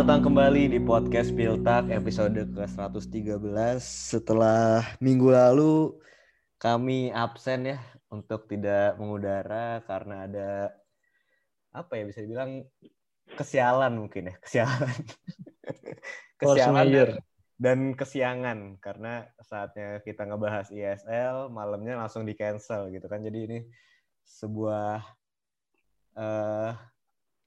Selamat datang kembali di podcast Piltak episode ke-113. Setelah minggu lalu kami absen ya untuk tidak mengudara karena ada apa ya bisa dibilang kesialan mungkin ya, kesialan. kesialan dan, dan kesiangan karena saatnya kita ngebahas ISL malamnya langsung di cancel gitu kan. Jadi ini sebuah uh,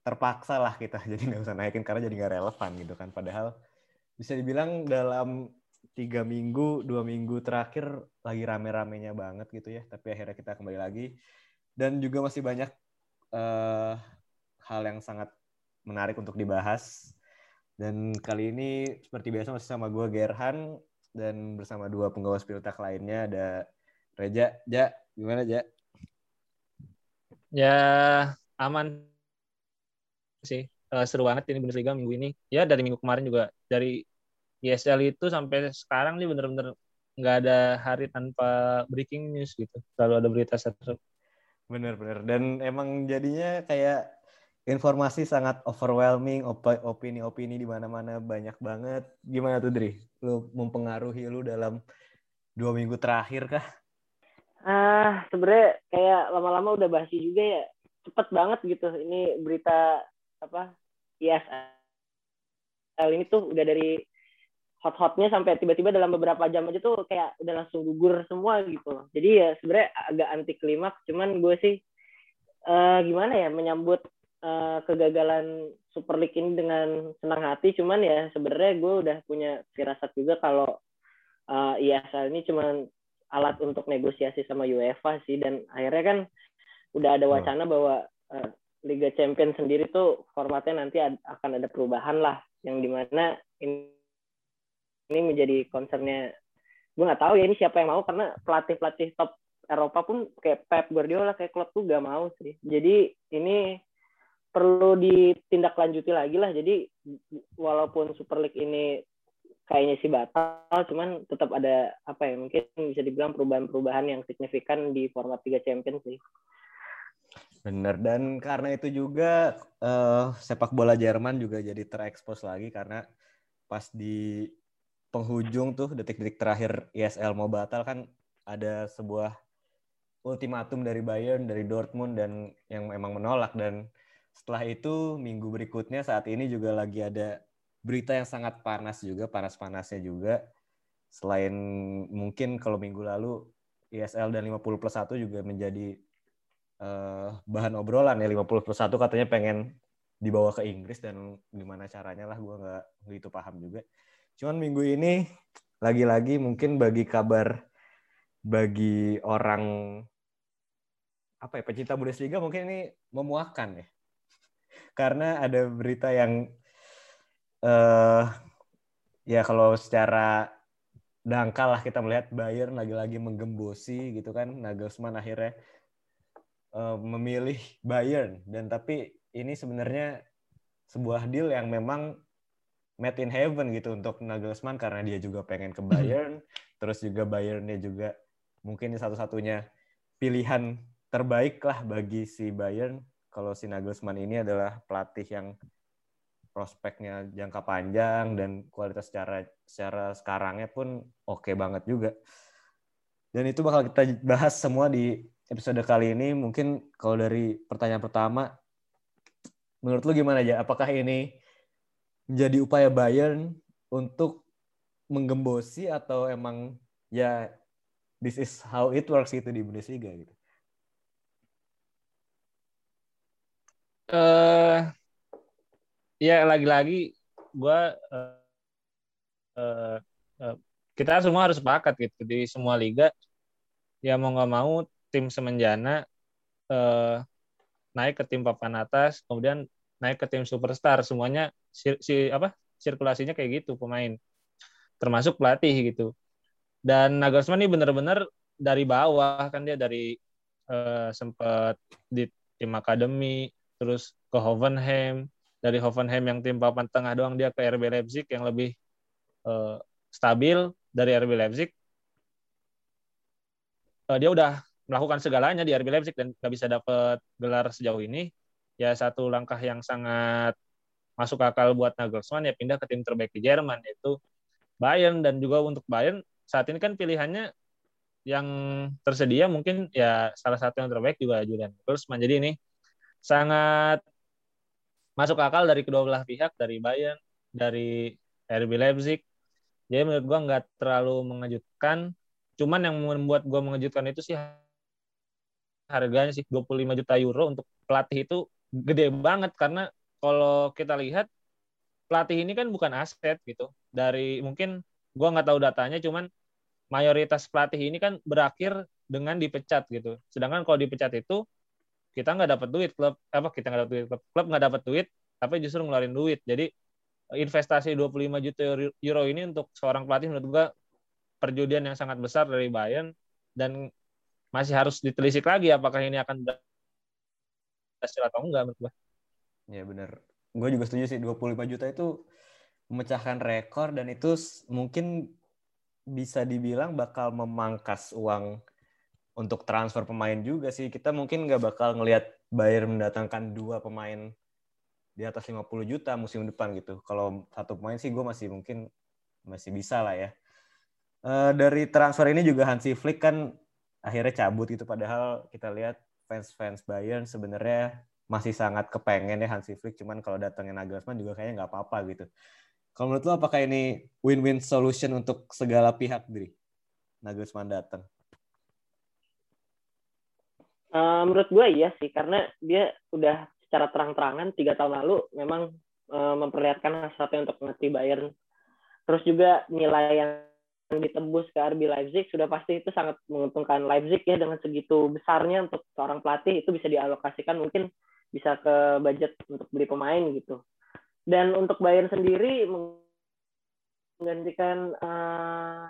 terpaksa lah kita jadi nggak usah naikin karena jadi nggak relevan gitu kan. Padahal bisa dibilang dalam tiga minggu dua minggu terakhir lagi rame-ramenya banget gitu ya. Tapi akhirnya kita kembali lagi. Dan juga masih banyak uh, hal yang sangat menarik untuk dibahas. Dan kali ini seperti biasa masih sama gue Gerhan dan bersama dua penggawa Spiltak lainnya ada Reja, Ja, gimana Ja? Ya aman sih. Uh, seru banget ini Bundesliga minggu ini. Ya dari minggu kemarin juga. Dari ESL itu sampai sekarang nih bener-bener nggak ada hari tanpa breaking news gitu. Selalu ada berita seru. Bener-bener dan emang jadinya kayak informasi sangat overwhelming opini-opini di mana-mana banyak banget. Gimana tuh Dri? Lu mempengaruhi lu dalam dua minggu terakhir kah? Ah sebenarnya kayak lama-lama udah basi juga ya. Cepet banget gitu. Ini berita apa ISL ini tuh udah dari hot-hotnya sampai tiba-tiba dalam beberapa jam aja tuh kayak udah langsung gugur semua gitu Jadi ya sebenarnya agak anti klimaks, cuman gue sih uh, gimana ya menyambut uh, kegagalan Super League ini dengan senang hati. Cuman ya sebenarnya gue udah punya firasat juga kalau uh, ISL ini cuman alat untuk negosiasi sama UEFA sih. Dan akhirnya kan udah ada wacana bahwa uh, Liga Champions sendiri tuh formatnya nanti akan ada perubahan lah. Yang di mana ini ini menjadi concernnya. Gue nggak tahu ya ini siapa yang mau karena pelatih pelatih top Eropa pun kayak Pep Guardiola kayak klub tuh gak mau sih. Jadi ini perlu ditindaklanjuti lagi lah. Jadi walaupun Super League ini kayaknya sih batal cuman tetap ada apa ya mungkin bisa dibilang perubahan-perubahan yang signifikan di format Liga Champions sih Bener dan karena itu juga uh, sepak bola Jerman juga jadi terekspos lagi karena pas di penghujung tuh detik-detik terakhir ISL mau batal kan ada sebuah ultimatum dari Bayern dari Dortmund dan yang memang menolak. Dan setelah itu minggu berikutnya saat ini juga lagi ada berita yang sangat panas juga panas-panasnya juga. Selain mungkin kalau minggu lalu ISL dan 50 plus 1 juga menjadi uh, bahan obrolan ya 50 plus 1 katanya pengen dibawa ke Inggris dan gimana caranya lah gue nggak begitu paham juga. Cuman minggu ini lagi-lagi mungkin bagi kabar bagi orang apa ya pecinta Bundesliga mungkin ini memuakan ya. Karena ada berita yang uh, ya kalau secara dangkal lah kita melihat Bayern lagi-lagi menggembosi gitu kan Nagelsmann akhirnya uh, memilih Bayern dan tapi ini sebenarnya sebuah deal yang memang made in heaven gitu untuk Nagelsmann karena dia juga pengen ke hmm. Bayern terus juga Bayernnya juga mungkin satu-satunya pilihan terbaik lah bagi si Bayern kalau si Nagelsmann ini adalah pelatih yang prospeknya jangka panjang dan kualitas secara secara sekarangnya pun oke okay banget juga. Dan itu bakal kita bahas semua di episode kali ini mungkin kalau dari pertanyaan pertama menurut lu gimana ya apakah ini menjadi upaya Bayern untuk menggembosi atau emang ya this is how it works gitu di Bundesliga gitu? Uh, ya lagi-lagi uh, uh, uh, kita semua harus sepakat gitu di semua liga. Ya mau nggak mau tim semenjana eh, naik ke tim papan atas, kemudian naik ke tim superstar, semuanya si, si apa sirkulasinya kayak gitu pemain, termasuk pelatih gitu. Dan Nagelsmann ini benar-benar dari bawah kan dia dari eh, sempat di tim akademi, terus ke Hoffenheim, dari Hoffenheim yang tim papan tengah doang dia ke RB Leipzig yang lebih eh, stabil dari RB Leipzig. Eh, dia udah melakukan segalanya di RB Leipzig dan nggak bisa dapat gelar sejauh ini ya satu langkah yang sangat masuk akal buat Nagelsmann ya pindah ke tim terbaik di Jerman yaitu Bayern dan juga untuk Bayern saat ini kan pilihannya yang tersedia mungkin ya salah satu yang terbaik juga Julian Nagelsmann. Jadi ini sangat masuk akal dari kedua belah pihak dari Bayern, dari RB Leipzig. Jadi menurut gua nggak terlalu mengejutkan. Cuman yang membuat gua mengejutkan itu sih harganya sih 25 juta euro untuk pelatih itu gede banget karena kalau kita lihat pelatih ini kan bukan aset gitu. Dari mungkin gua nggak tahu datanya, cuman mayoritas pelatih ini kan berakhir dengan dipecat gitu. Sedangkan kalau dipecat itu kita nggak dapat duit klub apa kita nggak dapat duit klub klub nggak dapat duit tapi justru ngeluarin duit. Jadi investasi 25 juta euro ini untuk seorang pelatih menurut gua perjudian yang sangat besar dari Bayern dan masih harus ditelisik lagi apakah ini akan berhasil atau enggak menurut gua. Ya benar. Gue juga setuju sih 25 juta itu memecahkan rekor dan itu mungkin bisa dibilang bakal memangkas uang untuk transfer pemain juga sih. Kita mungkin nggak bakal ngelihat Bayern mendatangkan dua pemain di atas 50 juta musim depan gitu. Kalau satu pemain sih gue masih mungkin masih bisa lah ya. Uh, dari transfer ini juga Hansi Flick kan akhirnya cabut gitu. Padahal kita lihat fans-fans Bayern sebenarnya masih sangat kepengen ya Hansi Flick. Cuman kalau datangin Nagelsmann juga kayaknya nggak apa-apa gitu. Kalau menurut lo apakah ini win-win solution untuk segala pihak, Dri? Nagelsmann datang. Uh, menurut gue iya sih, karena dia udah secara terang-terangan tiga tahun lalu memang uh, memperlihatkan hasratnya untuk mengerti Bayern. Terus juga nilai yang ditembus ke RB Leipzig sudah pasti itu sangat menguntungkan Leipzig ya dengan segitu besarnya untuk seorang pelatih itu bisa dialokasikan mungkin bisa ke budget untuk beli pemain gitu. Dan untuk Bayern sendiri menggantikan uh,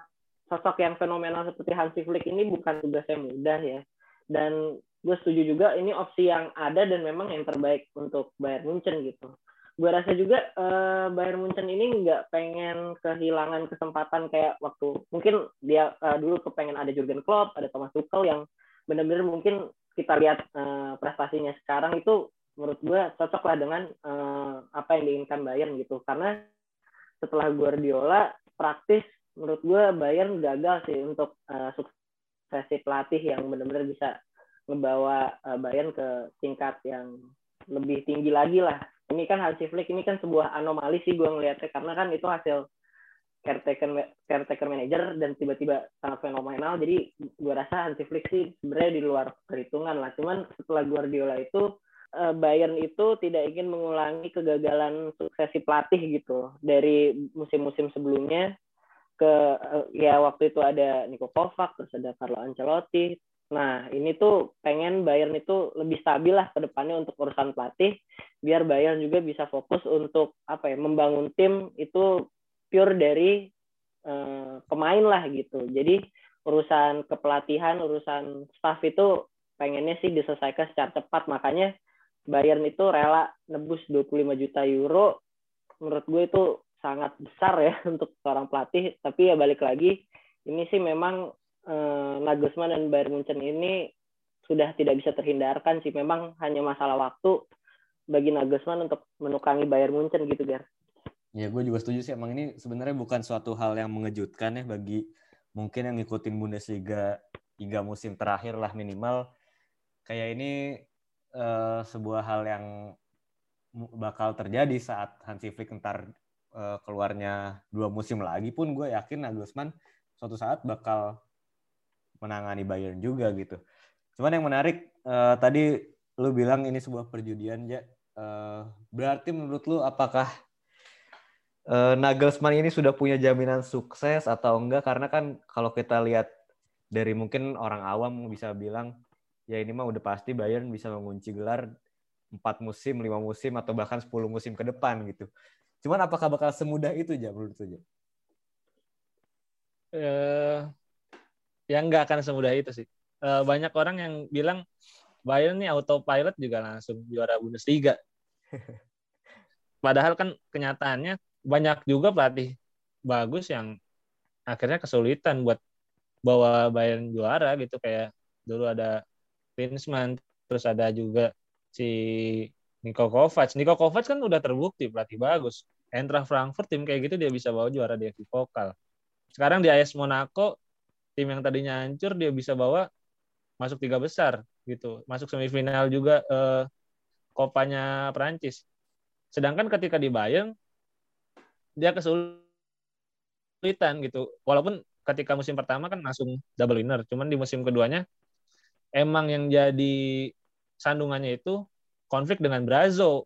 sosok yang fenomenal seperti Hansi Flick ini bukan tugas yang mudah ya. Dan gue setuju juga ini opsi yang ada dan memang yang terbaik untuk Bayern Munchen gitu. Gue rasa juga uh, Bayern Munchen ini nggak pengen kehilangan kesempatan kayak waktu mungkin dia uh, dulu kepengen ada Jurgen Klopp, ada Thomas Tuchel yang benar-benar mungkin kita lihat uh, prestasinya sekarang itu menurut gue cocok lah dengan uh, apa yang diinginkan Bayern gitu. Karena setelah Guardiola praktis menurut gue Bayern gagal sih untuk uh, suksesi pelatih yang benar-benar bisa ngebawa uh, Bayern ke tingkat yang lebih tinggi lagi lah ini kan Hansi Flick ini kan sebuah anomali sih gue ngeliatnya. Karena kan itu hasil caretaker caretaker manager dan tiba-tiba sangat fenomenal. Jadi gue rasa Hansi Flick sih sebenarnya di luar perhitungan lah. Cuman setelah Guardiola itu Eh, Bayern itu tidak ingin mengulangi kegagalan suksesi pelatih gitu. Dari musim-musim sebelumnya ke eh, ya waktu itu ada Niko Kovac terus ada Carlo Ancelotti nah ini tuh pengen Bayern itu lebih stabil lah ke depannya untuk urusan pelatih biar Bayern juga bisa fokus untuk apa ya membangun tim itu pure dari uh, pemain lah gitu. Jadi urusan kepelatihan urusan staff itu pengennya sih diselesaikan secara cepat. Makanya Bayern itu rela nebus 25 juta euro. Menurut gue itu sangat besar ya untuk seorang pelatih. Tapi ya balik lagi ini sih memang eh, dan Bayern Munchen ini sudah tidak bisa terhindarkan sih. Memang hanya masalah waktu bagi Nagelsmann untuk menukangi Bayern Munchen gitu Gar. Ya gue juga setuju sih. Emang ini sebenarnya bukan suatu hal yang mengejutkan ya bagi mungkin yang ngikutin Bundesliga tiga musim terakhir lah minimal. Kayak ini uh, sebuah hal yang bakal terjadi saat Hansi Flick ntar uh, keluarnya dua musim lagi pun gue yakin Nagelsmann suatu saat bakal menangani Bayern juga gitu. Cuman yang menarik uh, tadi lu bilang ini sebuah perjudian ya. Uh, berarti menurut lu apakah uh, Nagelsmann ini sudah punya jaminan sukses atau enggak? Karena kan kalau kita lihat dari mungkin orang awam bisa bilang ya ini mah udah pasti Bayern bisa mengunci gelar empat musim, lima musim atau bahkan 10 musim ke depan gitu. Cuman apakah bakal semudah itu aja menurut? Uh, ya nggak akan semudah itu sih. Uh, banyak orang yang bilang Bayern nih autopilot juga langsung juara Bundesliga. Padahal kan kenyataannya banyak juga pelatih bagus yang akhirnya kesulitan buat bawa Bayern juara gitu kayak dulu ada Klinsmann terus ada juga si Niko Kovac. Niko Kovac kan udah terbukti pelatih bagus. Eintracht Frankfurt tim kayak gitu dia bisa bawa juara di Pokal. Sekarang di AS Monaco tim yang tadinya hancur dia bisa bawa masuk tiga besar gitu. Masuk semifinal juga eh, kopanya Prancis. Sedangkan ketika di Bayern dia kesulitan gitu. Walaupun ketika musim pertama kan langsung double winner, cuman di musim keduanya emang yang jadi sandungannya itu konflik dengan Brazo.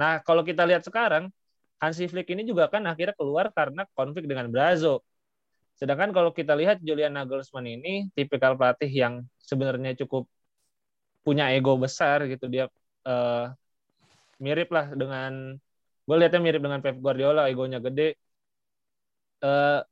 Nah, kalau kita lihat sekarang Hansi Flick ini juga kan akhirnya keluar karena konflik dengan Brazo. Sedangkan kalau kita lihat Julian Nagelsmann ini tipikal pelatih yang sebenarnya cukup punya ego besar gitu. Dia uh, mirip lah dengan gue lihatnya mirip dengan Pep Guardiola egonya gede. Uh,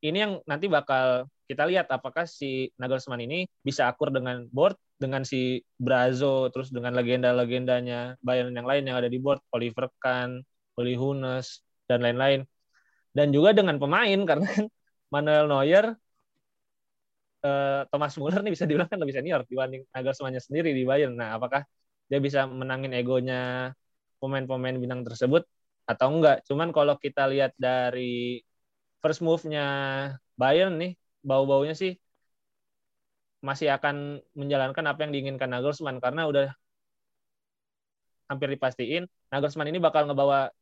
ini yang nanti bakal kita lihat apakah si Nagelsmann ini bisa akur dengan board dengan si Brazo terus dengan legenda-legendanya Bayern yang lain yang ada di board. Oliver Kahn, Uli Hunes dan lain-lain dan juga dengan pemain karena kan Manuel Neuer eh, Thomas Muller nih bisa dibilang kan lebih senior dibanding Nagelsmann sendiri di Bayern. Nah, apakah dia bisa menangin egonya pemain-pemain bintang tersebut atau enggak? Cuman kalau kita lihat dari first move-nya Bayern nih, bau-baunya sih masih akan menjalankan apa yang diinginkan Nagelsmann karena udah hampir dipastiin Nagelsmann ini bakal ngebawa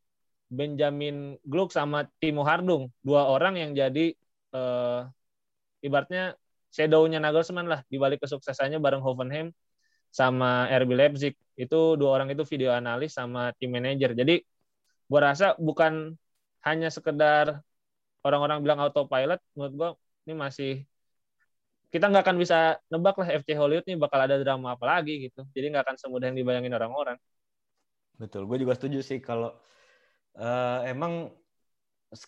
Benjamin Gluck sama Timo Hardung dua orang yang jadi uh, ibaratnya shadow-nya Nagelsmann lah di balik kesuksesannya bareng Hoffenheim sama RB Leipzig itu dua orang itu video analis sama tim manager jadi gua rasa bukan hanya sekedar orang-orang bilang autopilot menurut gua ini masih kita nggak akan bisa nebak lah FC Hollywood nih bakal ada drama apa lagi gitu. Jadi nggak akan semudah yang dibayangin orang-orang. Betul, gue juga setuju sih kalau uh, emang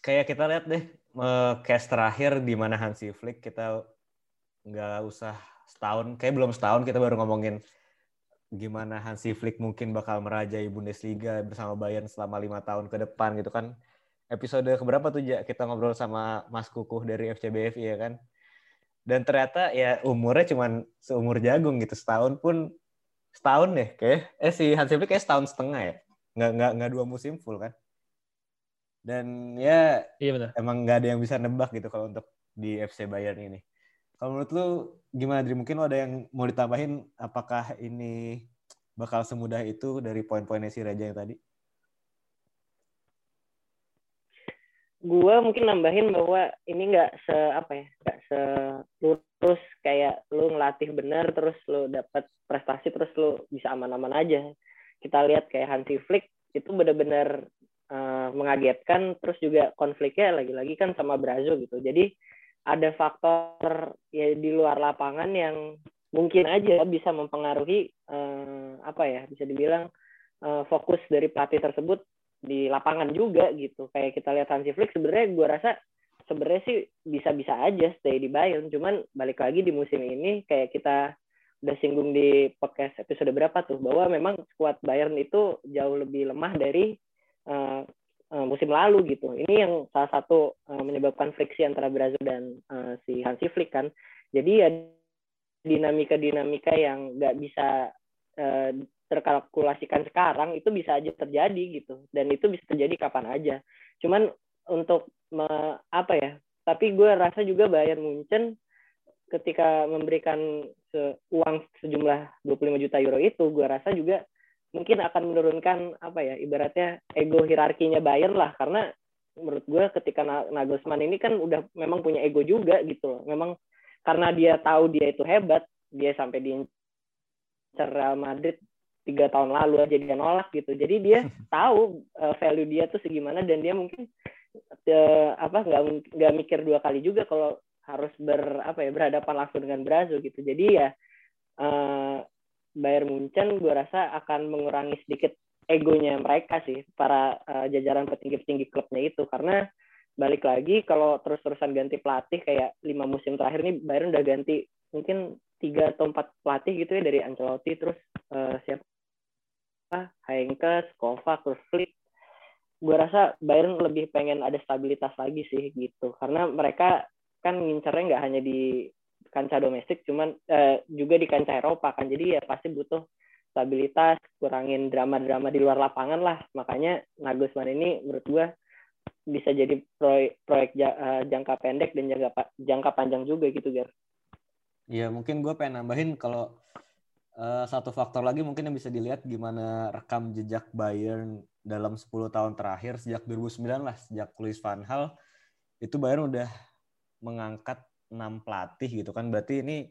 kayak kita lihat deh uh, case terakhir di mana Hansi Flick kita nggak usah setahun, kayak belum setahun kita baru ngomongin gimana Hansi Flick mungkin bakal merajai Bundesliga bersama Bayern selama lima tahun ke depan gitu kan. Episode keberapa tuh ya kita ngobrol sama Mas Kukuh dari FCBFI ya kan? dan ternyata ya umurnya cuma seumur jagung gitu setahun pun setahun deh kayak eh si Hansi Flick kayak setahun setengah ya nggak nggak nggak dua musim full kan dan ya iya benar. emang nggak ada yang bisa nebak gitu kalau untuk di FC Bayern ini. Kalau menurut lu gimana Dri? Mungkin lo ada yang mau ditambahin apakah ini bakal semudah itu dari poin-poinnya si Raja yang tadi? Gue mungkin nambahin bahwa ini nggak se apa ya nggak selurus kayak lu ngelatih bener terus lu dapat prestasi terus lu bisa aman-aman aja. Kita lihat kayak Hansi Flick itu benar-benar uh, mengagetkan terus juga konfliknya lagi-lagi kan sama Brazil gitu. Jadi ada faktor ya di luar lapangan yang mungkin aja bisa mempengaruhi uh, apa ya bisa dibilang uh, fokus dari pelatih tersebut di lapangan juga gitu. Kayak kita lihat Hansi Flick sebenarnya gue rasa sebenarnya sih bisa-bisa aja stay di Bayern. Cuman balik lagi di musim ini kayak kita udah singgung di podcast episode berapa tuh bahwa memang skuad Bayern itu jauh lebih lemah dari uh, uh, musim lalu gitu. Ini yang salah satu uh, menyebabkan friksi antara Brazil dan uh, si Hansi Flick kan. Jadi ya dinamika-dinamika yang nggak bisa uh, terkalkulasikan sekarang itu bisa aja terjadi gitu. Dan itu bisa terjadi kapan aja. Cuman untuk me, apa ya tapi gue rasa juga Bayern Munchen ketika memberikan se, uang sejumlah 25 juta euro itu gue rasa juga mungkin akan menurunkan apa ya ibaratnya ego hierarkinya Bayern lah. Karena menurut gue ketika Nagelsmann ini kan udah memang punya ego juga gitu loh. Memang karena dia tahu dia itu hebat dia sampai di Real Madrid tiga tahun lalu aja dia nolak gitu. Jadi dia tahu uh, value dia tuh segimana dan dia mungkin uh, apa nggak nggak mikir dua kali juga kalau harus ber apa ya berhadapan langsung dengan Brazil gitu. Jadi ya uh, Bayern Munchen gue rasa akan mengurangi sedikit egonya mereka sih para uh, jajaran petinggi-petinggi klubnya itu. Karena balik lagi kalau terus-terusan ganti pelatih kayak lima musim terakhir ini Bayern udah ganti mungkin tiga atau empat pelatih gitu ya dari Ancelotti terus uh, siapa? Heinke, Kovac, terus Flick. Gue rasa Bayern lebih pengen ada stabilitas lagi sih gitu. Karena mereka kan ngincernya nggak hanya di kancah domestik cuman eh, juga di kancah Eropa kan jadi ya pasti butuh stabilitas, kurangin drama-drama di luar lapangan lah. Makanya Nagelsmann ini menurut gue bisa jadi proyek, proyek uh, jangka pendek dan jangka jangka panjang juga gitu, Gar. Iya, mungkin gue pengen nambahin kalau uh, satu faktor lagi mungkin yang bisa dilihat gimana rekam jejak Bayern dalam 10 tahun terakhir sejak 2009 lah, sejak Louis van Gaal itu Bayern udah mengangkat enam pelatih gitu kan. Berarti ini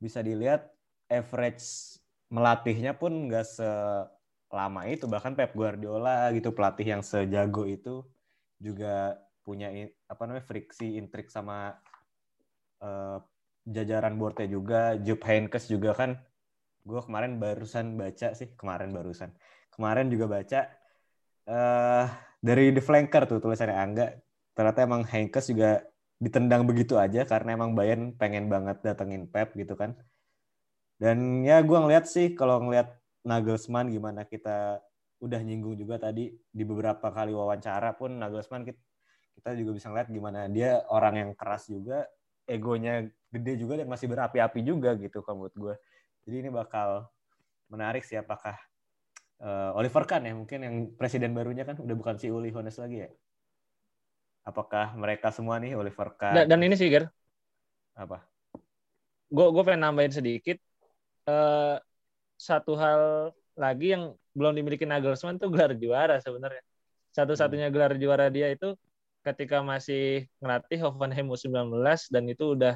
bisa dilihat average melatihnya pun nggak selama itu. Bahkan Pep Guardiola gitu pelatih yang sejago itu juga punya apa namanya friksi intrik sama uh, jajaran boardnya juga. Jupp Heynckes juga kan. Gue kemarin barusan baca sih kemarin barusan. Kemarin juga baca uh, dari The Flanker tuh tulisannya. Angga ternyata emang Heynckes juga ditendang begitu aja karena emang Bayern pengen banget datengin Pep gitu kan dan ya gue ngeliat sih kalau ngeliat Nagelsmann gimana kita udah nyinggung juga tadi di beberapa kali wawancara pun Nagelsmann kita, kita juga bisa ngeliat gimana dia orang yang keras juga, egonya gede juga dan masih berapi-api juga gitu kalau menurut gue. Jadi ini bakal menarik sih apakah uh, Oliver Kahn ya mungkin yang presiden barunya kan udah bukan si Uli Hones lagi ya. Apakah mereka semua nih Oliver Kahn? Dan, dan ini sih Ger. Apa? Gue gue pengen nambahin sedikit uh, satu hal lagi yang belum dimiliki Nagelsmann tuh gelar juara sebenarnya. Satu-satunya hmm. gelar juara dia itu ketika masih ngelatih Hoffenheim U19 dan itu udah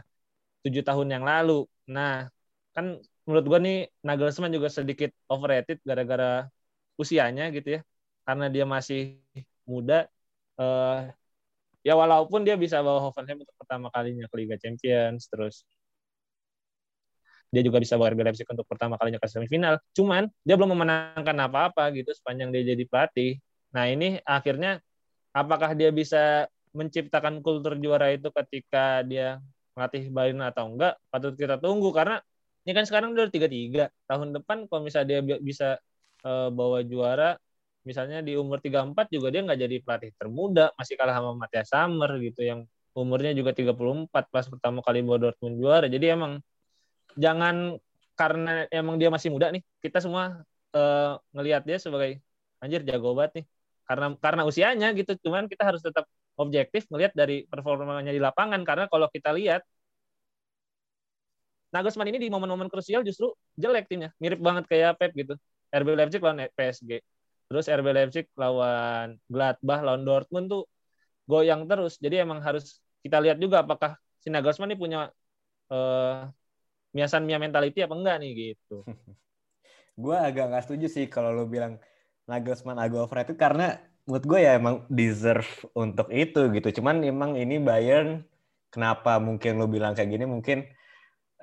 tujuh tahun yang lalu. Nah, kan menurut gua nih Nagelsmann juga sedikit overrated gara-gara usianya gitu ya. Karena dia masih muda. Uh, ya walaupun dia bisa bawa Hoffenheim untuk pertama kalinya ke Liga Champions, terus dia juga bisa bawa RB Leipzig untuk pertama kalinya ke semifinal. Cuman dia belum memenangkan apa-apa gitu sepanjang dia jadi pelatih. Nah ini akhirnya apakah dia bisa menciptakan kultur juara itu ketika dia melatih Bayern atau enggak patut kita tunggu karena ini kan sekarang udah tiga tiga tahun depan kalau misalnya dia bisa uh, bawa juara misalnya di umur 34 juga dia nggak jadi pelatih termuda masih kalah sama Matthias Sammer gitu yang umurnya juga 34 pas pertama kali bawa Dortmund juara. Jadi emang jangan karena emang dia masih muda nih kita semua uh, ngelihat dia sebagai anjir jago banget nih. Karena karena usianya gitu cuman kita harus tetap objektif ngelihat dari performanya di lapangan. Karena kalau kita lihat Nagelsmann ini di momen-momen krusial justru jelek timnya. Mirip banget kayak Pep gitu. RB Leipzig lawan PSG terus RB Leipzig lawan Gladbach lawan Dortmund tuh goyang terus jadi emang harus kita lihat juga apakah si Nagelsmann ini punya uh, Miasan Mia mentality apa enggak nih gitu. gue agak nggak setuju sih kalau lo bilang Nagelsmann agak overrated karena menurut gue ya emang deserve untuk itu gitu. Cuman emang ini Bayern kenapa mungkin lo bilang kayak gini mungkin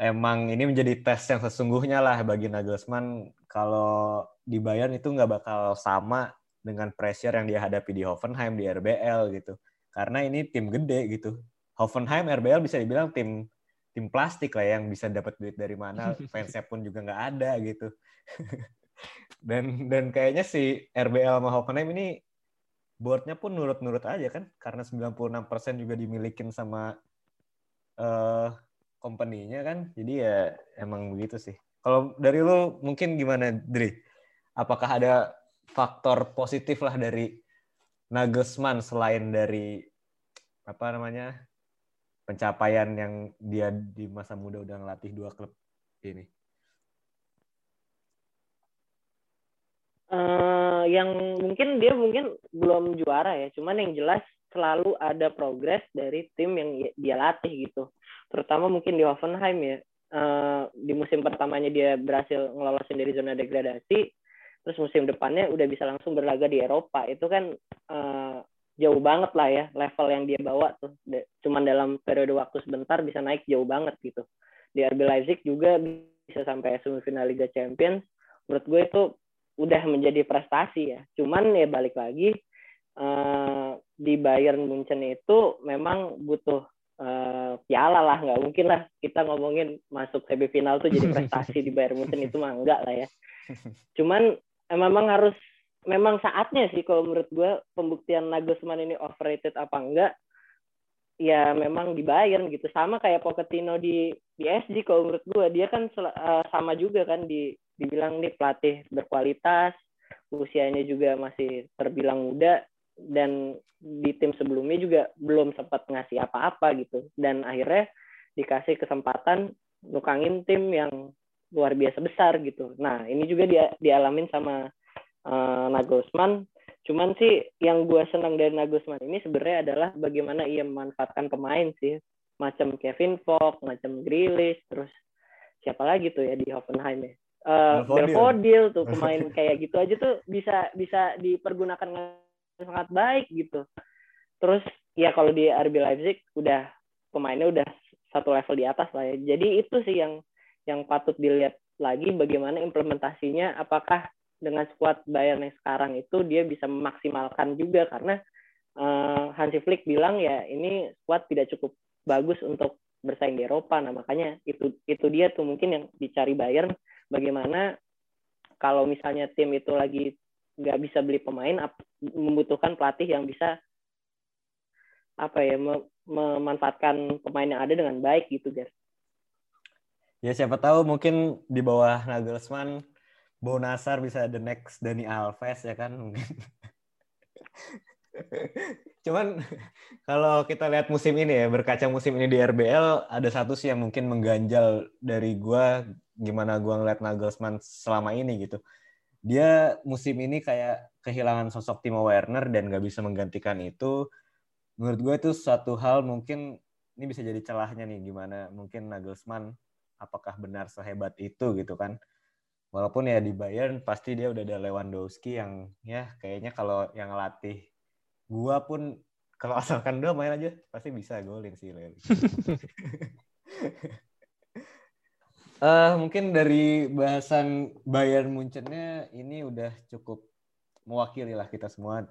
emang ini menjadi tes yang sesungguhnya lah bagi Nagelsmann kalau di Bayern itu nggak bakal sama dengan pressure yang dia hadapi di Hoffenheim di RBL gitu. Karena ini tim gede gitu. Hoffenheim RBL bisa dibilang tim tim plastik lah yang bisa dapat duit dari mana fansnya pun juga nggak ada gitu dan dan kayaknya si RBL sama Hoffenheim ini boardnya pun nurut-nurut aja kan karena 96% juga dimilikin sama uh, company-nya kan jadi ya emang begitu sih kalau dari lu mungkin gimana Dri apakah ada faktor positif lah dari Nagelsmann selain dari apa namanya pencapaian yang dia di masa muda udah ngelatih dua klub ini? Uh, yang mungkin dia mungkin belum juara ya, cuman yang jelas selalu ada progres dari tim yang dia latih gitu. Terutama mungkin di Hoffenheim ya. Uh, di musim pertamanya dia berhasil ngelolosin dari zona degradasi, terus musim depannya udah bisa langsung berlaga di Eropa. Itu kan uh, jauh banget lah ya level yang dia bawa tuh. Cuman dalam periode waktu sebentar bisa naik jauh banget gitu. Di RB Leipzig juga bisa sampai semifinal Liga Champions. Menurut gue itu udah menjadi prestasi ya. Cuman ya balik lagi uh, di Bayern Munchen itu memang butuh uh, piala lah nggak mungkin lah kita ngomongin masuk semifinal tuh jadi prestasi di Bayern Munchen itu mah enggak lah ya. Cuman memang harus memang saatnya sih kalau menurut gue pembuktian Nagelsmann ini overrated apa enggak ya memang dibayar gitu. Sama kayak Pochettino di di SG kalau menurut gue dia kan uh, sama juga kan di dibilang nih pelatih berkualitas, usianya juga masih terbilang muda dan di tim sebelumnya juga belum sempat ngasih apa-apa gitu dan akhirnya dikasih kesempatan nukangin tim yang luar biasa besar gitu. Nah ini juga dia dialamin sama uh, Nagelsmann. Cuman sih yang gue senang dari Nagelsmann ini sebenarnya adalah bagaimana ia memanfaatkan pemain sih, macam Kevin Fox, macam Grealish, terus siapa lagi tuh ya di Hoffenheim ya. Uh, Belfodil tuh pemain kayak gitu aja tuh bisa bisa dipergunakan sangat baik gitu. Terus ya kalau di RB Leipzig udah pemainnya udah satu level di atas lah ya. Jadi itu sih yang yang patut dilihat lagi bagaimana implementasinya apakah dengan squad Bayern yang sekarang itu dia bisa memaksimalkan juga karena uh, Hansi Flick bilang ya ini squad tidak cukup bagus untuk bersaing di Eropa. Nah, makanya itu itu dia tuh mungkin yang dicari Bayern bagaimana kalau misalnya tim itu lagi nggak bisa beli pemain membutuhkan pelatih yang bisa apa ya memanfaatkan pemain yang ada dengan baik gitu guys. Ya siapa tahu mungkin di bawah Nagelsmann Bonasar bisa the next Dani Alves ya kan. Cuman kalau kita lihat musim ini ya berkaca musim ini di RBL ada satu sih yang mungkin mengganjal dari gua gimana gua ngeliat Nagelsmann selama ini gitu dia musim ini kayak kehilangan sosok Timo Werner dan nggak bisa menggantikan itu. Menurut gue itu suatu hal mungkin ini bisa jadi celahnya nih gimana mungkin Nagelsmann apakah benar sehebat itu gitu kan. Walaupun ya di Bayern pasti dia udah ada Lewandowski yang ya kayaknya kalau yang ngelatih gua pun kalau asalkan dua main aja pasti bisa golin sih Uh, mungkin dari bahasan Bayern Munchennya ini udah cukup mewakili lah kita semua.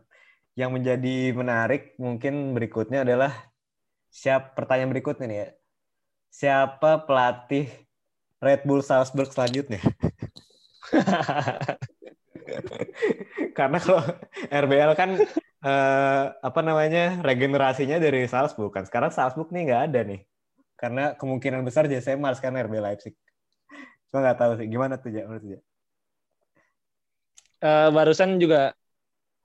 Yang menjadi menarik mungkin berikutnya adalah siap pertanyaan berikutnya nih ya. Siapa pelatih Red Bull Salzburg selanjutnya? Karena kalau RBL kan uh, apa namanya regenerasinya dari Salzburg kan. Sekarang Salzburg nih nggak ada nih. Karena kemungkinan besar JC Mars kan RB Leipzig. Cuma nggak tahu sih gimana tuh ya menurut ya. Uh, barusan juga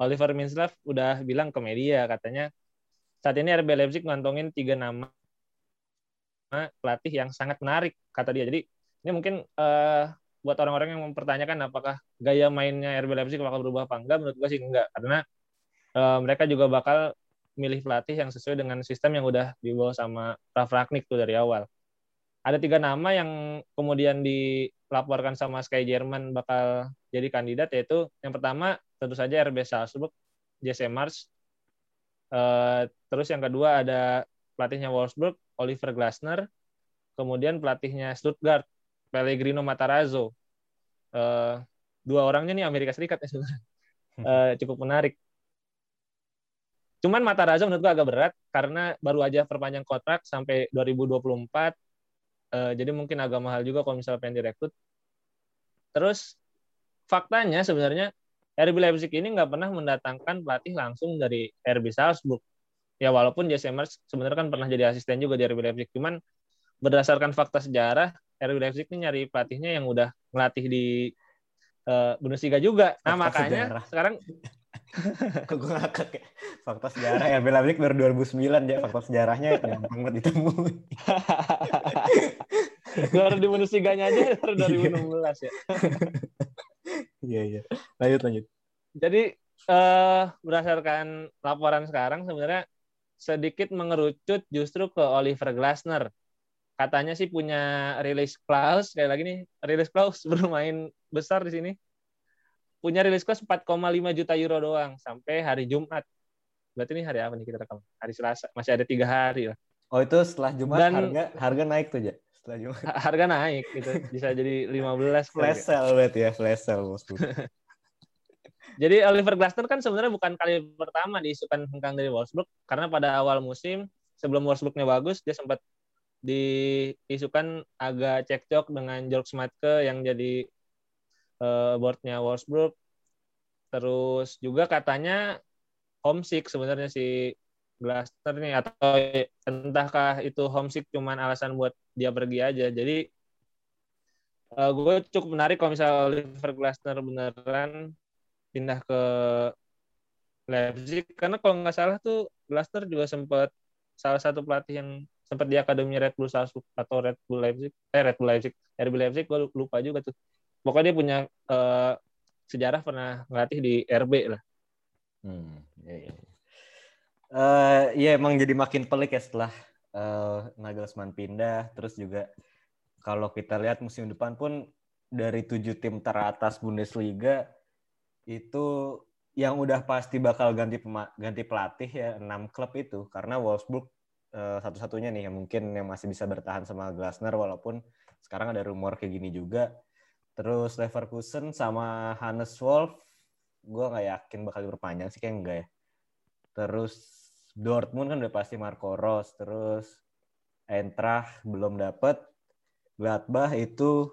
Oliver Minslav udah bilang ke media katanya saat ini RB Leipzig ngantongin tiga nama pelatih yang sangat menarik kata dia. Jadi ini mungkin uh, buat orang-orang yang mempertanyakan apakah gaya mainnya RB Leipzig bakal berubah apa enggak, menurut gue sih enggak karena uh, mereka juga bakal milih pelatih yang sesuai dengan sistem yang udah dibawa sama Ralf Ragnick tuh dari awal ada tiga nama yang kemudian dilaporkan sama Sky Jerman bakal jadi kandidat yaitu yang pertama tentu saja RB Salzburg, Jesse Mars. Uh, terus yang kedua ada pelatihnya Wolfsburg, Oliver Glasner. Kemudian pelatihnya Stuttgart, Pellegrino Matarazzo. Uh, dua orangnya nih Amerika Serikat ya sebenarnya. Uh, cukup menarik. Cuman Matarazzo menurut gue agak berat karena baru aja perpanjang kontrak sampai 2024 Uh, jadi mungkin agak mahal juga kalau misalnya pengen direkrut. Terus faktanya sebenarnya RB Leipzig ini nggak pernah mendatangkan pelatih langsung dari RB Salzburg. Ya walaupun Jesse Mars sebenarnya kan pernah jadi asisten juga di RB Leipzig. Cuman berdasarkan fakta sejarah, RB Leipzig ini nyari pelatihnya yang udah ngelatih di uh, Bundesliga juga. Nah fakta makanya sejarah. sekarang Kok gue ngakak ya. Fakta sejarah ya. Bela Blik baru 2009 ya. Fakta sejarahnya gampang banget ditemui. baru di Bundesliga-nya aja baru 2016 ya. Iya, iya. Lanjut, lanjut. Jadi, uh, berdasarkan laporan sekarang sebenarnya sedikit mengerucut justru ke Oliver Glasner. Katanya sih punya release clause, kayak lagi nih, release clause bermain besar di sini punya rilis kelas 4,5 juta euro doang sampai hari Jumat. Berarti ini hari apa nih kita rekam? Hari Selasa. Masih ada tiga hari lah. Oh itu setelah Jumat Dan, harga harga naik tuh ya? Setelah Jumat. Harga naik gitu. Bisa jadi 15. flash sale berarti ya, flash sale bosku. jadi Oliver Glasner kan sebenarnya bukan kali pertama diisukan hengkang dari Wolfsburg karena pada awal musim sebelum Wolfsburgnya bagus dia sempat diisukan agak cekcok dengan George Matke yang jadi uh, boardnya Wolfsburg. Terus juga katanya homesick sebenarnya si Glaster nih atau entahkah itu homesick cuman alasan buat dia pergi aja. Jadi uh, gue cukup menarik kalau misalnya Oliver Glasner beneran pindah ke Leipzig karena kalau nggak salah tuh Glasner juga sempat salah satu pelatih yang sempat di akademi Red Bull Salzburg atau Red Bull Leipzig eh Red Bull Leipzig RB Leipzig gue lupa juga tuh pokoknya dia punya uh, sejarah pernah ngelatih di RB lah hmm, iya, iya. Uh, ya emang jadi makin pelik ya setelah uh, Nagelsmann pindah terus juga kalau kita lihat musim depan pun dari tujuh tim teratas Bundesliga itu yang udah pasti bakal ganti ganti pelatih ya enam klub itu karena Wolfsburg satu-satunya nih yang mungkin yang masih bisa bertahan sama Glasner walaupun sekarang ada rumor kayak gini juga. Terus Leverkusen sama Hannes Wolf, gue nggak yakin bakal berpanjang sih kayak enggak ya. Terus Dortmund kan udah pasti Marco Rose, terus Eintracht belum dapet, Gladbach itu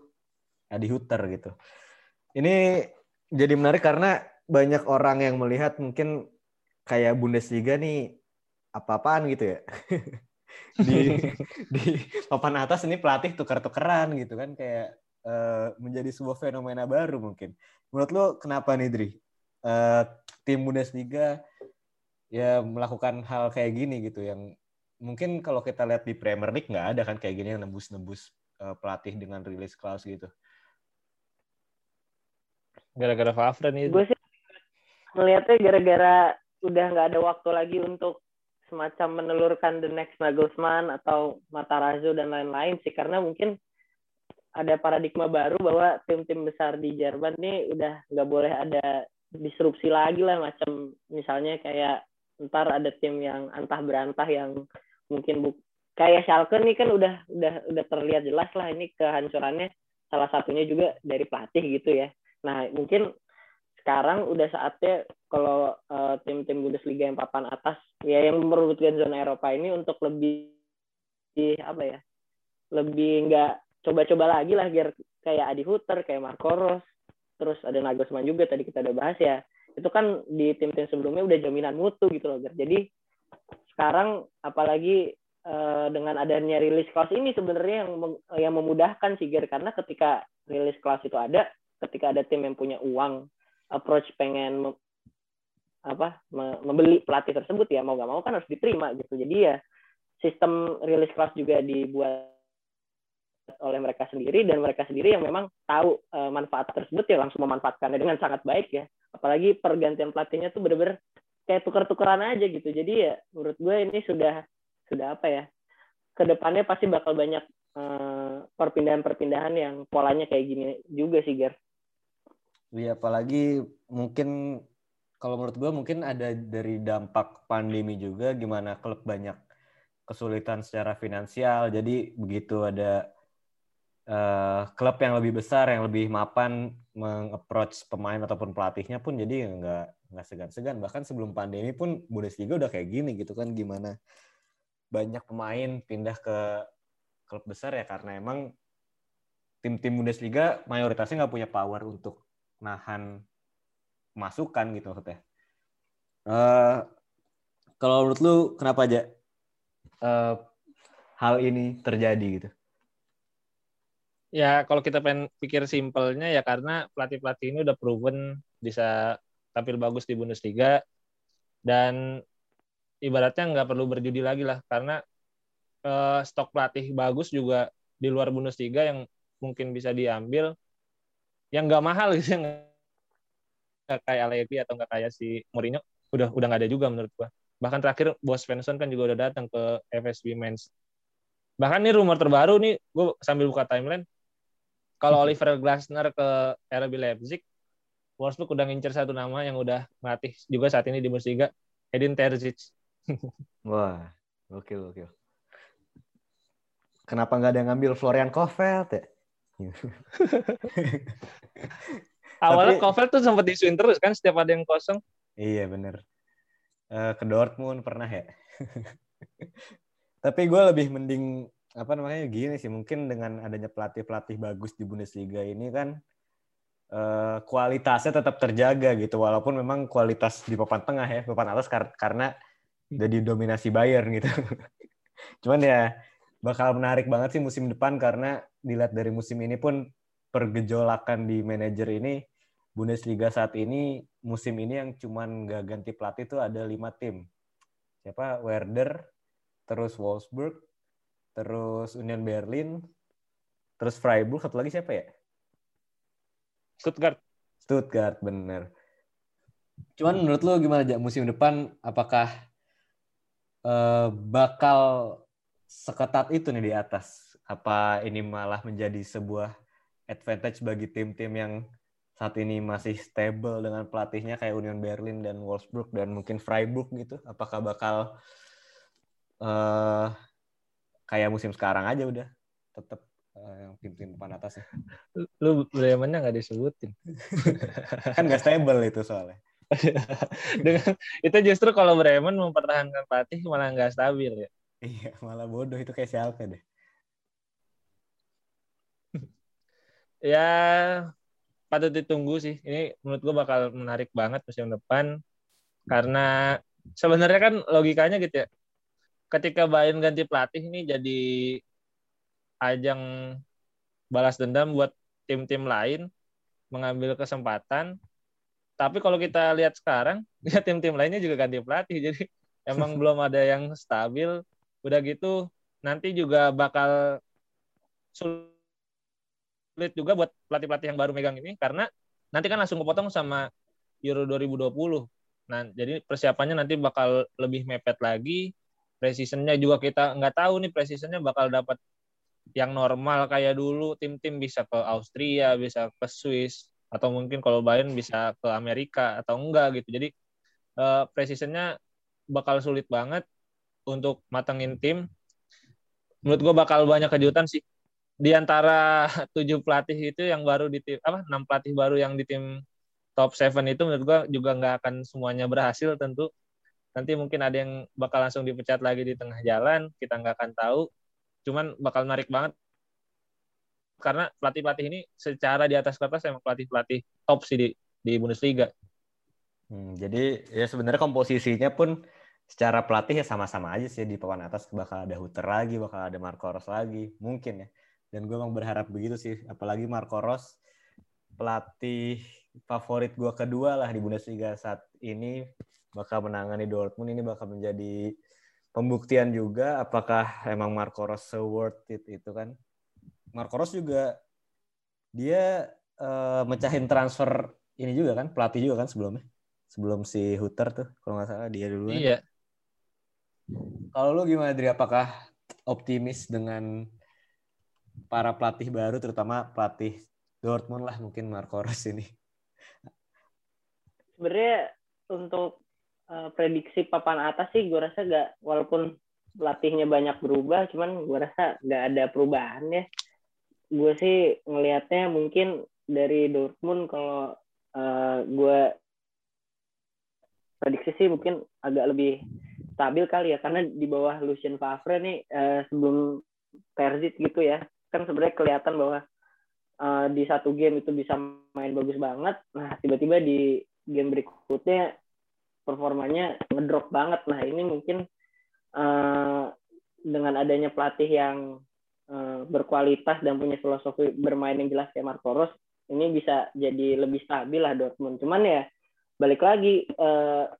Adi Hutter gitu. Ini jadi menarik karena banyak orang yang melihat mungkin kayak Bundesliga nih apa-apaan gitu ya. di di papan atas ini pelatih tukar-tukeran gitu kan kayak uh, menjadi sebuah fenomena baru mungkin. Menurut lo kenapa nih Dri? Uh, tim Bundesliga ya melakukan hal kayak gini gitu yang mungkin kalau kita lihat di Premier League nggak ada kan kayak gini yang nembus-nembus uh, pelatih dengan rilis clause gitu. Gara-gara Favre nih. Gue sih melihatnya gara-gara udah nggak ada waktu lagi untuk semacam menelurkan the next Nagelsmann atau Matarazzo dan lain-lain sih karena mungkin ada paradigma baru bahwa tim-tim besar di Jerman nih udah nggak boleh ada disrupsi lagi lah macam misalnya kayak ntar ada tim yang antah berantah yang mungkin buk kayak Schalke nih kan udah udah udah terlihat jelas lah ini kehancurannya salah satunya juga dari pelatih gitu ya. Nah mungkin sekarang udah saatnya kalau uh, tim-tim Bundesliga yang papan atas ya yang merebutkan zona Eropa ini untuk lebih apa ya lebih nggak coba-coba lagi lah biar kayak Adi Hutter kayak Marco Ros terus ada Nagelsmann juga tadi kita udah bahas ya. Itu kan di tim-tim sebelumnya udah jaminan mutu gitu loh jadi sekarang apalagi uh, dengan adanya rilis kelas ini sebenarnya yang yang memudahkan sih Ger. Karena ketika rilis kelas itu ada ketika ada tim yang punya uang approach pengen apa membeli pelatih tersebut ya mau nggak mau kan harus diterima gitu. Jadi ya sistem rilis kelas juga dibuat oleh mereka sendiri dan mereka sendiri yang memang tahu uh, manfaat tersebut ya langsung memanfaatkannya dengan sangat baik ya. Apalagi pergantian pelatihnya tuh bener-bener kayak tuker-tukeran aja gitu. Jadi ya menurut gue ini sudah sudah apa ya ke depannya pasti bakal banyak uh, perpindahan-perpindahan yang polanya kayak gini juga sih Ger. Iya, apalagi mungkin kalau menurut gue mungkin ada dari dampak pandemi juga gimana klub banyak kesulitan secara finansial. Jadi begitu ada uh, klub yang lebih besar, yang lebih mapan mengapproach pemain ataupun pelatihnya pun jadi nggak nggak segan-segan. Bahkan sebelum pandemi pun Bundesliga udah kayak gini gitu kan gimana banyak pemain pindah ke klub besar ya karena emang tim-tim Bundesliga mayoritasnya nggak punya power untuk nahan masukan gitu maksudnya. Uh, kalau menurut lu kenapa aja uh, hal ini terjadi gitu? Ya kalau kita pengen pikir simpelnya ya karena pelatih-pelatih ini udah proven bisa tampil bagus di Bundesliga dan ibaratnya nggak perlu berjudi lagi lah karena uh, stok pelatih bagus juga di luar Bundesliga yang mungkin bisa diambil yang nggak mahal gitu nggak kayak Allegri atau nggak kayak si Mourinho udah udah nggak ada juga menurut gua. Bahkan terakhir bos Svensson kan juga udah datang ke FSB Men's bahkan nih rumor terbaru nih gue sambil buka timeline kalau. Oliver Glasner ke RB Leipzig Wolfsburg udah ngincer satu nama yang udah melatih juga saat ini di Bundesliga Edin Terzic wah oke oke kenapa nggak ada yang ngambil Florian Kohfeldt ya Awalnya Tapi, Kovel tuh sempat disuin terus kan setiap ada yang kosong. Iya bener. Uh, ke Dortmund pernah ya. Tapi gue lebih mending apa namanya gini sih mungkin dengan adanya pelatih-pelatih bagus di Bundesliga ini kan uh, kualitasnya tetap terjaga gitu walaupun memang kualitas di papan tengah ya papan atas kar karena udah didominasi Bayern gitu. Cuman ya bakal menarik banget sih musim depan karena dilihat dari musim ini pun pergejolakan di manajer ini Bundesliga saat ini musim ini yang cuman nggak ganti pelatih itu ada lima tim. Siapa? Werder, terus Wolfsburg, terus Union Berlin, terus Freiburg, satu lagi siapa ya? Stuttgart. Stuttgart, bener. Cuman menurut lo gimana aja musim depan? Apakah uh, bakal seketat itu nih di atas? Apa ini malah menjadi sebuah advantage bagi tim-tim yang saat ini masih stable dengan pelatihnya kayak Union Berlin dan Wolfsburg dan mungkin Freiburg gitu? Apakah bakal uh, kayak musim sekarang aja udah tetap uh, eh, yang tim-tim depan atas ya? Lu Bremen-nya nggak disebutin. kan nggak stable itu soalnya. Dengan itu justru kalau Bremen mempertahankan pelatih malah nggak stabil ya. Iya, malah bodoh itu kayak siapa deh. ya patut ditunggu sih. Ini menurut gue bakal menarik banget musim depan karena sebenarnya kan logikanya gitu ya. Ketika Bayern ganti pelatih ini jadi ajang balas dendam buat tim-tim lain mengambil kesempatan. Tapi kalau kita lihat sekarang, ya tim-tim lainnya juga ganti pelatih. Jadi emang belum ada yang stabil. Udah gitu nanti juga bakal sulit sulit juga buat pelatih-pelatih yang baru megang ini karena nanti kan langsung kepotong sama Euro 2020. Nah, jadi persiapannya nanti bakal lebih mepet lagi. Precisionnya juga kita nggak tahu nih precisionnya bakal dapat yang normal kayak dulu tim-tim bisa ke Austria, bisa ke Swiss atau mungkin kalau Bayern bisa ke Amerika atau enggak gitu. Jadi uh, precisionnya bakal sulit banget untuk matengin tim. Menurut gue bakal banyak kejutan sih di antara tujuh pelatih itu yang baru di tim apa enam pelatih baru yang di tim top seven itu menurut gua juga nggak akan semuanya berhasil tentu nanti mungkin ada yang bakal langsung dipecat lagi di tengah jalan kita nggak akan tahu. Cuman bakal menarik banget. Karena pelatih pelatih ini secara di atas kertas emang pelatih pelatih top sih di di Bundesliga. Hmm, jadi ya sebenarnya komposisinya pun secara pelatih ya sama-sama aja sih. Di papan atas bakal ada Hutter lagi, bakal ada Marco Ros lagi, mungkin ya. Dan gue emang berharap begitu sih. Apalagi Marco Ros pelatih favorit gue kedua lah di Bundesliga saat ini. Bakal menangani Dortmund ini bakal menjadi pembuktian juga apakah emang Marco Ros so worth it itu kan. Marco Ros juga dia uh, mecahin transfer ini juga kan pelatih juga kan sebelumnya. Sebelum si Hutter tuh kalau nggak salah dia dulu iya. Kalau lu gimana Dri? Apakah optimis dengan para pelatih baru terutama pelatih Dortmund lah mungkin Marco Ros ini. Sebenarnya untuk uh, prediksi papan atas sih gue rasa gak walaupun pelatihnya banyak berubah cuman gue rasa gak ada perubahan ya. Gue sih ngelihatnya mungkin dari Dortmund kalau uh, gue prediksi sih mungkin agak lebih stabil kali ya karena di bawah Lucien Favre nih uh, sebelum Terzic gitu ya kan sebenarnya kelihatan bahwa uh, di satu game itu bisa main bagus banget nah tiba-tiba di game berikutnya performanya ngedrop banget nah ini mungkin uh, dengan adanya pelatih yang uh, berkualitas dan punya filosofi bermain yang jelas kayak Marco Ros ini bisa jadi lebih stabil lah Dortmund cuman ya balik lagi uh,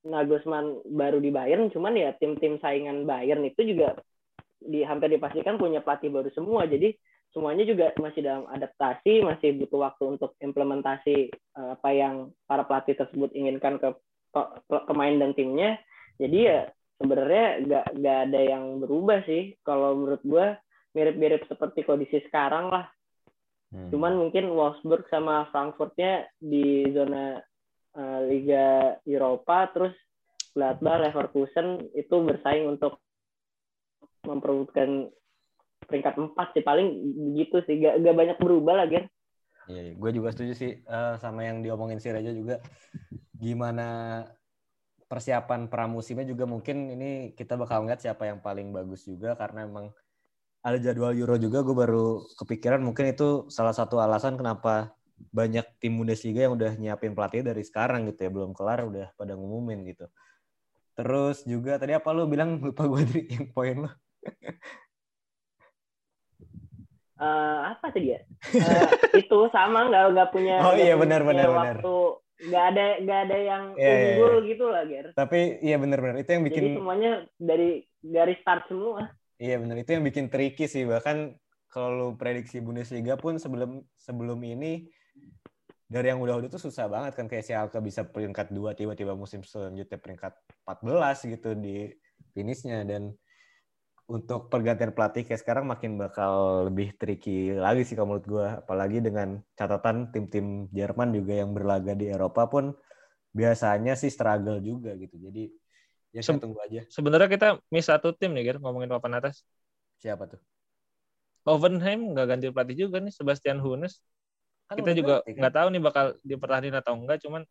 Nagelsmann baru di Bayern, cuman ya tim-tim saingan Bayern itu juga di hampir dipastikan punya pelatih baru semua. Jadi semuanya juga masih dalam adaptasi, masih butuh waktu untuk implementasi uh, apa yang para pelatih tersebut inginkan ke pemain dan timnya. Jadi ya sebenarnya nggak nggak ada yang berubah sih. Kalau menurut gue mirip-mirip seperti kondisi sekarang lah. Hmm. Cuman mungkin Wolfsburg sama Frankfurtnya di zona uh, Liga Eropa, terus Gladbach, Leverkusen itu bersaing untuk memperebutkan peringkat empat sih paling begitu sih gak, gak banyak berubah lah Ger. Iya, gue juga setuju sih uh, sama yang diomongin si Reja juga. Gimana persiapan pramusimnya juga mungkin ini kita bakal ngeliat siapa yang paling bagus juga karena emang ada jadwal Euro juga gue baru kepikiran mungkin itu salah satu alasan kenapa banyak tim Bundesliga yang udah nyiapin pelatih dari sekarang gitu ya belum kelar udah pada ngumumin gitu. Terus juga tadi apa lu bilang lupa gue dari yang poin lo. Uh, apa tadi ya? Uh, itu sama nggak nggak punya. Oh iya benar benar benar. Waktu nggak ada nggak ada yang yeah, iya, unggul yeah. gitu lah Ger. Tapi iya benar-benar itu yang bikin. Jadi semuanya dari garis start semua. Iya benar itu yang bikin tricky sih bahkan kalau lu prediksi Bundesliga pun sebelum sebelum ini dari yang udah-udah tuh susah banget kan kayak si Alka bisa peringkat dua tiba-tiba musim selanjutnya peringkat 14 gitu di finishnya dan untuk pergantian pelatih kayak sekarang makin bakal lebih tricky lagi sih kalau menurut gue apalagi dengan catatan tim-tim Jerman juga yang berlaga di Eropa pun biasanya sih struggle juga gitu. Jadi ya Se tunggu aja. sebenarnya kita miss satu tim nih Ger ngomongin papan atas. Siapa tuh? Hoffenheim nggak ganti pelatih juga nih Sebastian Hunes. Kan kita juga kan? nggak kan? tahu nih bakal dipertahankan atau enggak cuman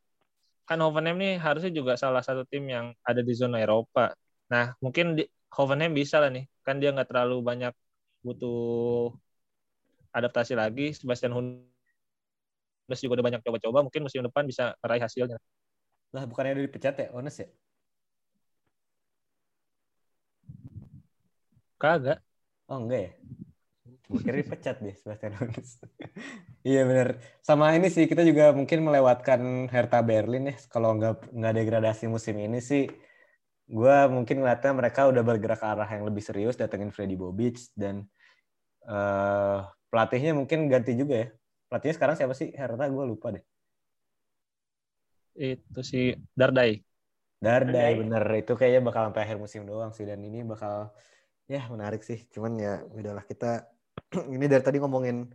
kan Hoffenheim nih harusnya juga salah satu tim yang ada di zona Eropa. Nah mungkin di, Hoffenheim bisa lah nih. Kan dia nggak terlalu banyak butuh adaptasi lagi. Sebastian Hunes juga udah banyak coba-coba. Mungkin musim depan bisa meraih hasilnya. Lah bukannya udah dipecat ya Hunes ya? Kagak. Oh enggak ya? Gue kira dipecat deh Sebastian Hones. iya benar. Sama ini sih kita juga mungkin melewatkan Hertha Berlin ya. Kalau nggak nggak degradasi musim ini sih, gue mungkin ngeliatnya mereka udah bergerak ke arah yang lebih serius, datengin Freddy Bobic dan uh, pelatihnya mungkin ganti juga ya. Pelatihnya sekarang siapa sih? Hertha gue lupa deh. Itu si Dardai. Dardai bener itu kayaknya bakal sampai akhir musim doang sih dan ini bakal ya menarik sih. Cuman ya udahlah kita ini dari tadi ngomongin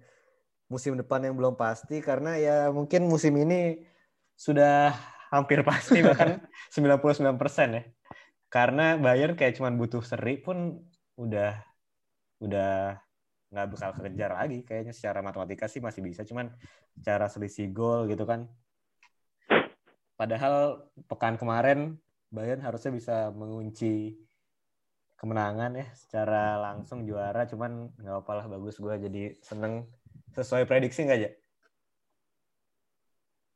musim depan yang belum pasti karena ya mungkin musim ini sudah hampir pasti bahkan 99% ya. Karena Bayern kayak cuman butuh seri pun udah udah nggak bakal kejar lagi kayaknya. Secara matematika sih masih bisa cuman cara selisih gol gitu kan. Padahal pekan kemarin Bayern harusnya bisa mengunci kemenangan ya secara langsung juara cuman nggak apa lah bagus gue jadi seneng. Sesuai prediksi nggak aja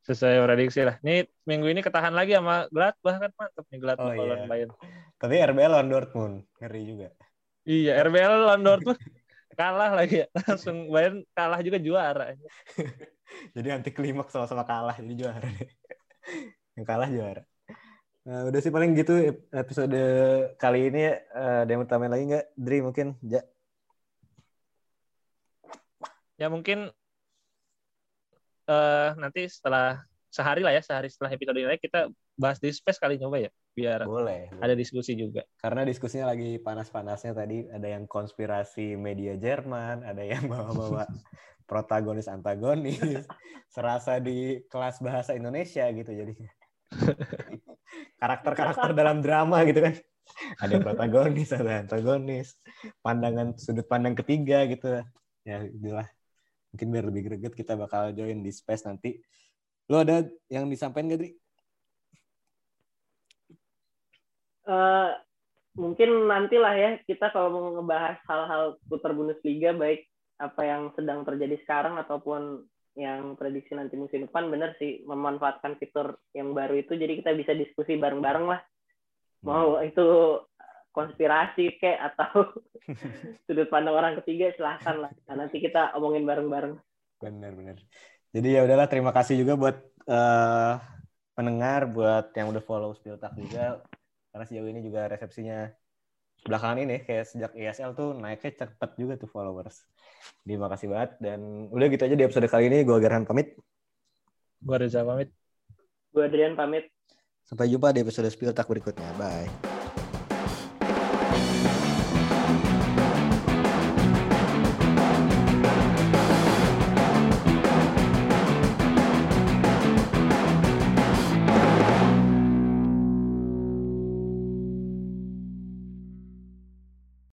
sesuai prediksi lah. Ini minggu ini ketahan lagi sama Gladbach kan mantep nih Gladbach oh, iya. Bayern tapi RBL lawan Dortmund ngeri juga. Iya RBL lawan Dortmund kalah lagi ya. Langsung Bayern kalah juga juara. Jadi anti klimaks sama-sama kalah jadi juara yang kalah juara. Nah, udah sih paling gitu episode kali ini uh, ada yang utama lagi nggak, Dri mungkin? Ja. Ya mungkin uh, nanti setelah sehari lah ya, sehari setelah episode ini kita bahas di space kali nyoba ya, biar boleh, ada diskusi juga. Karena diskusinya lagi panas-panasnya tadi, ada yang konspirasi media Jerman, ada yang bawa-bawa protagonis antagonis, serasa di kelas bahasa Indonesia gitu jadinya. Karakter-karakter dalam drama gitu kan. Ada yang protagonis ada antagonis pandangan sudut pandang ketiga gitu. Ya itulah mungkin biar lebih greget kita bakal join di space nanti lo ada yang disampaikan gak Dri? Uh, mungkin nantilah ya kita kalau mau ngebahas hal-hal putar Bundesliga baik apa yang sedang terjadi sekarang ataupun yang prediksi nanti musim depan bener sih memanfaatkan fitur yang baru itu jadi kita bisa diskusi bareng-bareng lah mau hmm. itu konspirasi kayak atau sudut pandang orang ketiga silahkan lah nah, nanti kita omongin bareng-bareng bener-bener jadi ya udahlah terima kasih juga buat uh, pendengar buat yang udah follow Spiltak juga karena sejauh ini juga resepsinya belakangan ini kayak sejak ESL tuh naiknya cepet juga tuh followers. Terima kasih banget dan udah gitu aja di episode kali ini gue Gerhan pamit. Gue Reza pamit. Gue Adrian pamit. Sampai jumpa di episode Spill Tak berikutnya. Bye.